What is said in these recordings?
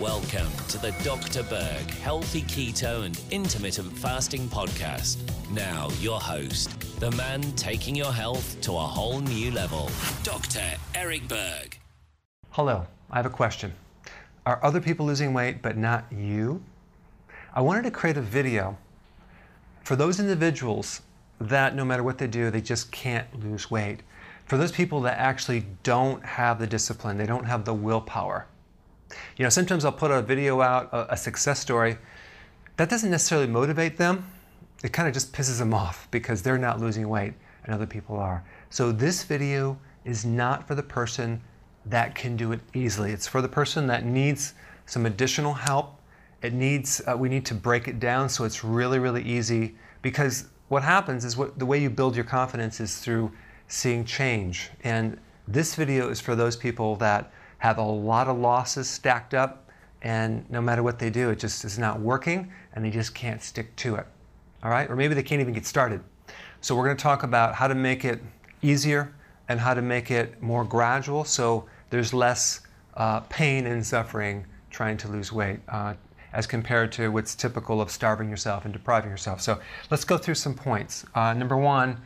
Welcome to the Dr. Berg Healthy Keto and Intermittent Fasting Podcast. Now, your host, the man taking your health to a whole new level, Dr. Eric Berg. Hello, I have a question. Are other people losing weight but not you? I wanted to create a video for those individuals that no matter what they do, they just can't lose weight. For those people that actually don't have the discipline, they don't have the willpower you know, sometimes I'll put a video out, a, a success story. That doesn't necessarily motivate them. It kind of just pisses them off because they're not losing weight and other people are. So this video is not for the person that can do it easily. It's for the person that needs some additional help. It needs, uh, we need to break it down so it's really, really easy because what happens is what the way you build your confidence is through seeing change. And this video is for those people that have a lot of losses stacked up, and no matter what they do, it just is not working, and they just can't stick to it. All right? Or maybe they can't even get started. So we're going to talk about how to make it easier and how to make it more gradual so there's less uh, pain and suffering trying to lose weight uh, as compared to what's typical of starving yourself and depriving yourself. So let's go through some points. Uh, number one,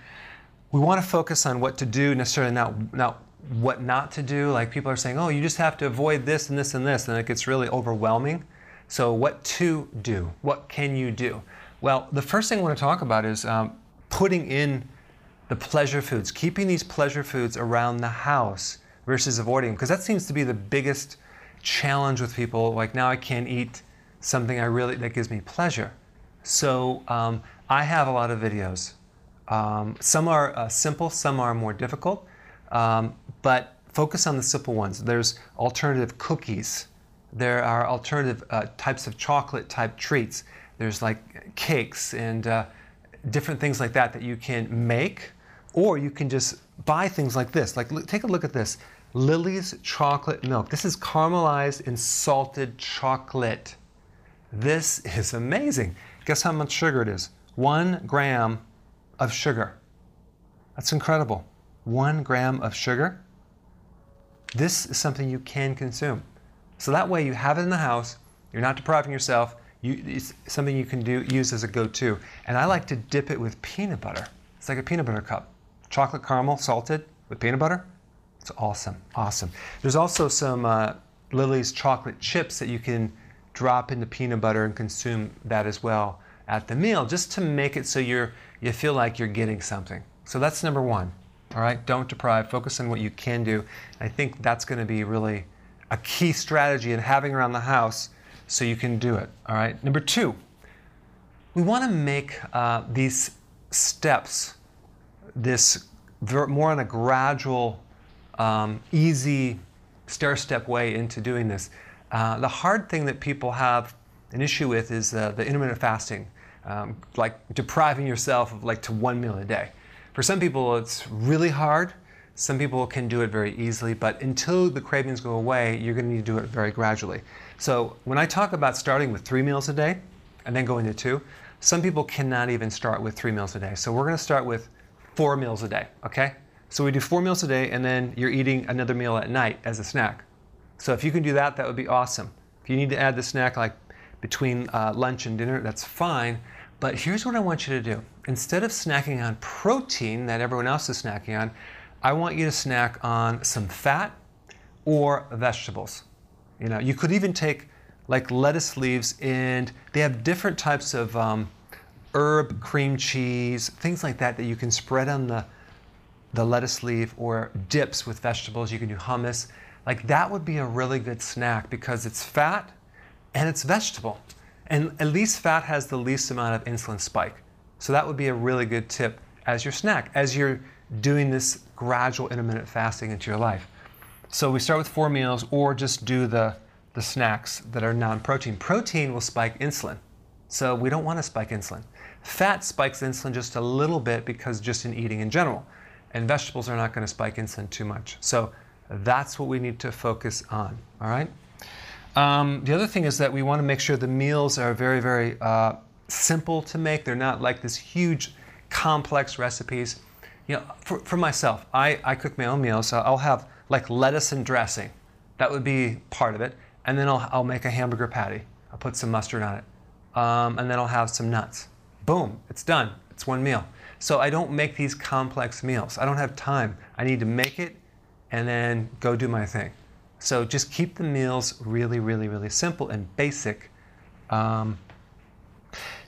we want to focus on what to do, necessarily not, not what not to do. Like people are saying, oh, you just have to avoid this and this and this, and it gets really overwhelming. So, what to do? What can you do? Well, the first thing I want to talk about is um, putting in the pleasure foods, keeping these pleasure foods around the house versus avoiding them, because that seems to be the biggest challenge with people. Like now, I can't eat something I really that gives me pleasure. So, um, I have a lot of videos. Um, some are uh, simple, some are more difficult. Um, but focus on the simple ones. There's alternative cookies. There are alternative uh, types of chocolate type treats. There's like cakes and uh, different things like that that you can make, or you can just buy things like this. Like, look, take a look at this Lily's chocolate milk. This is caramelized and salted chocolate. This is amazing. Guess how much sugar it is? One gram of sugar. That's incredible one gram of sugar, this is something you can consume. So that way you have it in the house, you're not depriving yourself, you, it's something you can do use as a go-to. And I like to dip it with peanut butter. It's like a peanut butter cup. Chocolate caramel salted with peanut butter. It's awesome, awesome. There's also some uh, Lily's chocolate chips that you can drop into peanut butter and consume that as well at the meal, just to make it so you're you feel like you're getting something. So that's number one. All right, don't deprive, focus on what you can do. I think that's going to be really a key strategy in having around the house so you can do it. All right, number two, we want to make uh, these steps, this more on a gradual, um, easy stair step way into doing this. Uh, the hard thing that people have an issue with is uh, the intermittent fasting, um, like depriving yourself of like to one meal a day. For some people, it's really hard. Some people can do it very easily, but until the cravings go away, you're going to need to do it very gradually. So when I talk about starting with three meals a day and then going to two, some people cannot even start with three meals a day. So we're going to start with four meals a day, okay? So we do four meals a day, and then you're eating another meal at night as a snack. So if you can do that, that would be awesome. If you need to add the snack like between uh, lunch and dinner, that's fine. But here's what I want you to do. Instead of snacking on protein that everyone else is snacking on, I want you to snack on some fat or vegetables. You know, you could even take like lettuce leaves and they have different types of um, herb cream cheese, things like that that you can spread on the, the lettuce leaf or dips with vegetables. You can do hummus. Like that would be a really good snack because it's fat and it's vegetable. And at least fat has the least amount of insulin spike. So that would be a really good tip as your snack, as you're doing this gradual intermittent fasting into your life. So we start with four meals or just do the, the snacks that are non-protein. Protein will spike insulin. So we don't want to spike insulin. Fat spikes insulin just a little bit because just in eating in general. And vegetables are not going to spike insulin too much. So that's what we need to focus on, all right? Um, the other thing is that we want to make sure the meals are very, very uh, simple to make. They're not like this huge, complex recipes. You know, for, for myself, I, I cook my own meals. So I'll have like lettuce and dressing. That would be part of it. And then I'll, I'll make a hamburger patty. I'll put some mustard on it. Um, and then I'll have some nuts. Boom, it's done. It's one meal. So I don't make these complex meals. I don't have time. I need to make it and then go do my thing. So just keep the meals really, really, really simple and basic. Um,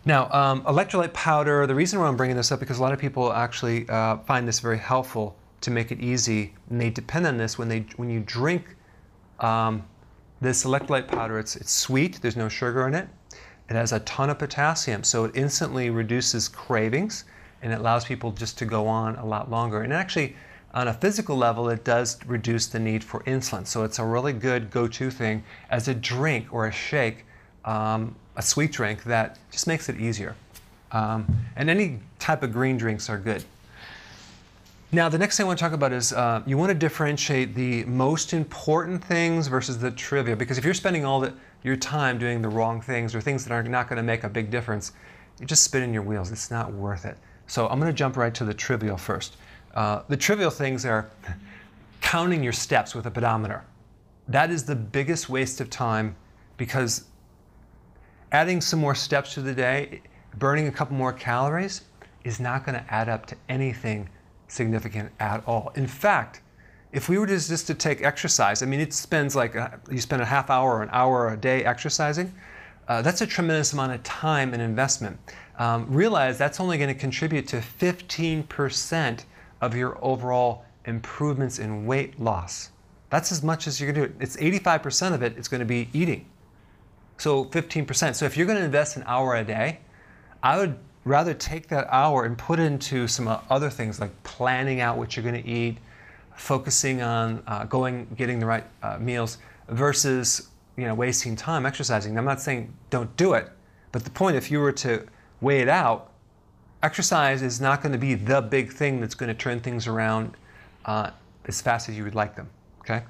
now, um, electrolyte powder, the reason why I'm bringing this up because a lot of people actually uh, find this very helpful to make it easy, and they depend on this when they when you drink um, this electrolyte powder. It's it's sweet. There's no sugar in it. It has a ton of potassium, so it instantly reduces cravings and it allows people just to go on a lot longer. And actually, on a physical level, it does reduce the need for insulin. So it's a really good go-to thing as a drink or a shake, um, a sweet drink that just makes it easier. Um, and any type of green drinks are good. Now, the next thing I want to talk about is uh, you want to differentiate the most important things versus the trivia. Because if you're spending all the, your time doing the wrong things or things that are not going to make a big difference, you're just spinning your wheels. It's not worth it. So I'm going to jump right to the trivial first. Uh, the trivial things are counting your steps with a pedometer. That is the biggest waste of time because adding some more steps to the day, burning a couple more calories, is not going to add up to anything significant at all. In fact, if we were just, just to take exercise, I mean, it spends like a, you spend a half hour or an hour a day exercising. Uh, that's a tremendous amount of time and investment. Um, realize that's only going to contribute to 15% of your overall improvements in weight loss. That's as much as you're going to do. It's 85% of it is going to be eating. So 15%. So if you're going to invest an hour a day, I would rather take that hour and put into some other things like planning out what you're going to eat, focusing on uh, going, getting the right uh, meals versus you know wasting time exercising. I'm not saying don't do it, but the point if you were to weigh it out, exercise is not going to be the big thing that's going to turn things around uh, as fast as you would like them. Okay,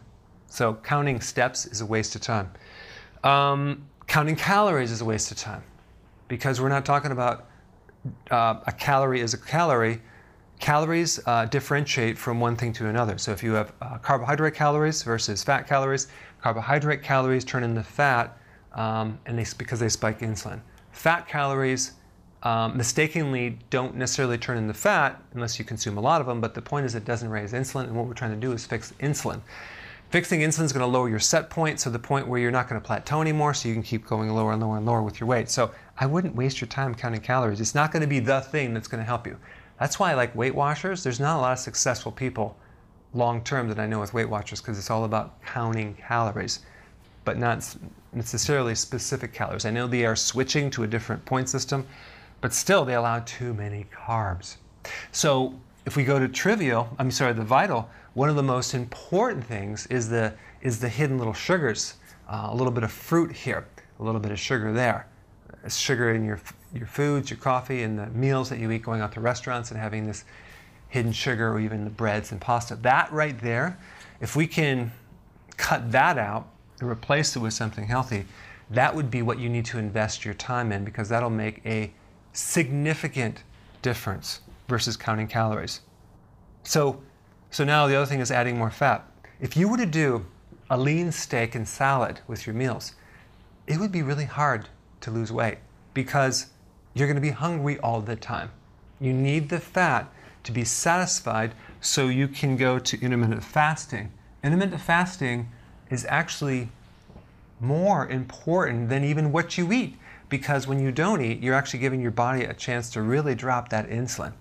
so counting steps is a waste of time. Um, counting calories is a waste of time because we're not talking about uh, a calorie is a calorie, calories uh, differentiate from one thing to another. So if you have uh, carbohydrate calories versus fat calories, carbohydrate calories turn into fat, um, and they, because they spike insulin. Fat calories um, mistakenly don't necessarily turn into fat unless you consume a lot of them, but the point is it doesn't raise insulin, and what we're trying to do is fix insulin. Fixing insulin is going to lower your set point, so the point where you're not going to plateau anymore, so you can keep going lower and lower and lower with your weight. So I wouldn't waste your time counting calories. It's not going to be the thing that's going to help you. That's why I like Weight Watchers. There's not a lot of successful people long term that I know with Weight Watchers because it's all about counting calories, but not necessarily specific calories. I know they are switching to a different point system, but still they allow too many carbs. So if we go to trivial, I'm sorry, the vital, one of the most important things is the, is the hidden little sugars. Uh, a little bit of fruit here, a little bit of sugar there. Sugar in your, your foods, your coffee, and the meals that you eat going out to restaurants and having this hidden sugar or even the breads and pasta. That right there, if we can cut that out and replace it with something healthy, that would be what you need to invest your time in because that'll make a significant difference versus counting calories. So so now the other thing is adding more fat. If you were to do a lean steak and salad with your meals, it would be really hard to lose weight because you're going to be hungry all the time. You need the fat to be satisfied so you can go to intermittent fasting. Intermittent fasting is actually more important than even what you eat because when you don't eat, you're actually giving your body a chance to really drop that insulin.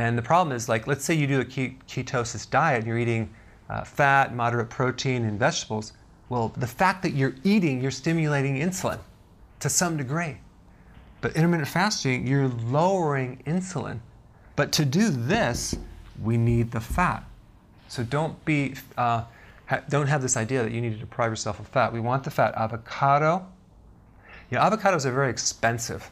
And the problem is, like, let's say you do a ketosis diet you're eating uh, fat, moderate protein, and vegetables. Well, the fact that you're eating, you're stimulating insulin to some degree. But intermittent fasting, you're lowering insulin. But to do this, we need the fat. So don't be, uh, ha- don't have this idea that you need to deprive yourself of fat. We want the fat. Avocado. Yeah, avocados are very expensive.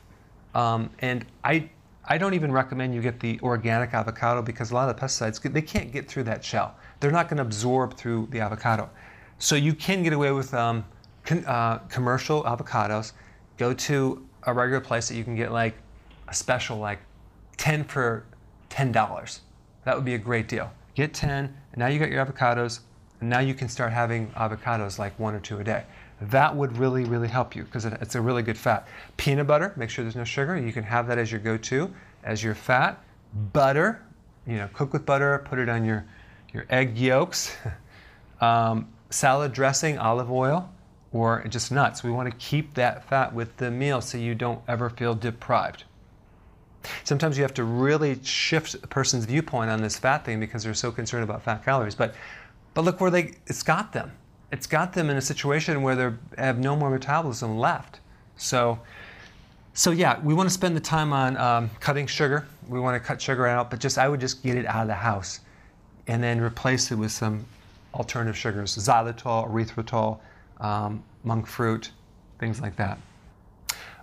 Um, and I, I don't even recommend you get the organic avocado because a lot of the pesticides, they can't get through that shell. They're not going to absorb through the avocado. So you can get away with um, con, uh, commercial avocados. Go to a regular place that you can get like a special, like 10 for $10. That would be a great deal. Get 10, and now you got your avocados, and now you can start having avocados like one or two a day. That would really, really help you because it's a really good fat. Peanut butter, make sure there's no sugar. You can have that as your go-to, as your fat. Butter, you know, cook with butter, put it on your, your egg yolks. um, salad dressing, olive oil, or just nuts. We want to keep that fat with the meal so you don't ever feel deprived. Sometimes you have to really shift a person's viewpoint on this fat thing because they're so concerned about fat calories. But, but look where they, it's got them. It's got them in a situation where they have no more metabolism left. So, so yeah, we want to spend the time on um, cutting sugar. We want to cut sugar out, but just I would just get it out of the house, and then replace it with some alternative sugars, xylitol, erythritol, um, monk fruit, things like that.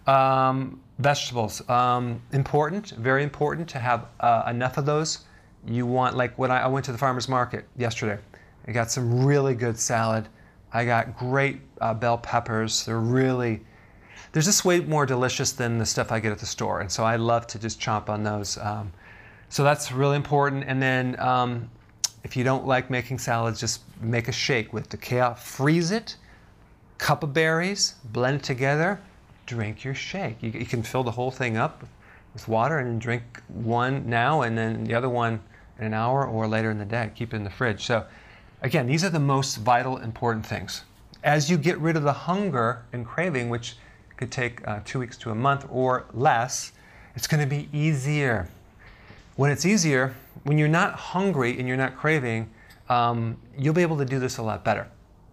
Um, vegetables, um, important, very important to have uh, enough of those. You want, like when I, I, went to the farmer's market yesterday, I got some really good salad. I got great uh, bell peppers. They're really, they're just way more delicious than the stuff I get at the store. And so I love to just chomp on those. Um, so that's really important. And then um, if you don't like making salads, just make a shake with the kale, freeze it, cup of berries, blend it together, drink your shake. You, you, can fill the whole thing up with water and drink one now and then the other one in an hour or later in the day. Keep it in the fridge. So, again, these are the most vital, important things. As you get rid of the hunger and craving, which could take uh, two weeks to a month or less, it's going to be easier. When it's easier, when you're not hungry and you're not craving, um, you'll be able to do this a lot better.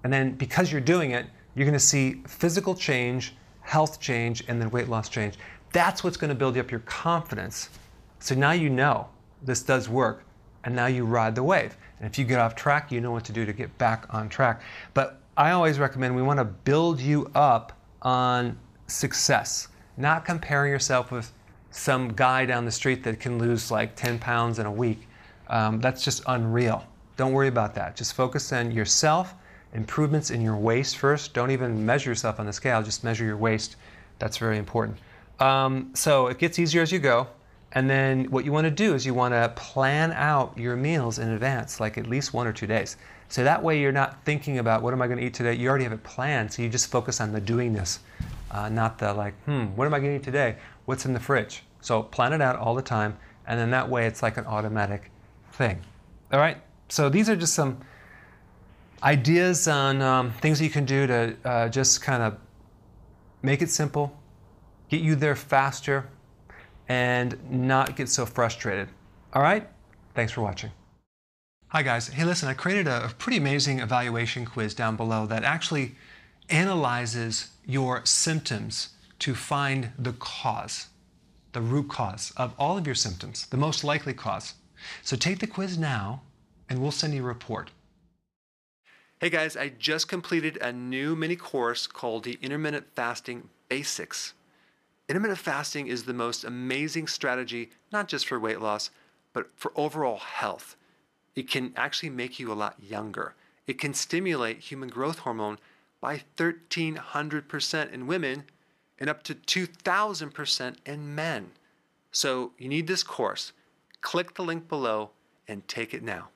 And then because you're doing it, you're going to see physical change health change, and then weight loss change. That's what's going to build up your confidence. So now you know this does work, and now you ride the wave. And if you get off track, you know what to do to get back on track. But I always recommend we want to build you up on success, not comparing yourself with some guy down the street that can lose like 10 pounds in a week. Um, that's just unreal. Don't worry about that. Just focus on yourself improvements in your waist first. Don't even measure yourself on the scale, just measure your waist. That's very important. Um, so it gets easier as you go. And then what you want to do is you want to plan out your meals in advance, like at least one or two days. So that way you're not thinking about what am I going to eat today. You already have it planned. So you just focus on the doingness, uh, not the like, hmm, what am I going to eat today? What's in the fridge? So plan it out all the time. And then that way it's like an automatic thing. All right. So these are just some ideas on um, things that you can do to uh, just kind of make it simple, get you there faster, and not get so frustrated. All right? Thanks for watching. Hi guys. Hey, listen, I created a pretty amazing evaluation quiz down below that actually analyzes your symptoms to find the cause, the root cause of all of your symptoms, the most likely cause. So take the quiz now, and we'll send you a report. Hey guys, I just completed a new mini course called the Intermittent Fasting Basics. Intermittent fasting is the most amazing strategy, not just for weight loss, but for overall health. It can actually make you a lot younger. It can stimulate human growth hormone by 1300% in women and up to 2000% in men. So you need this course. Click the link below and take it now.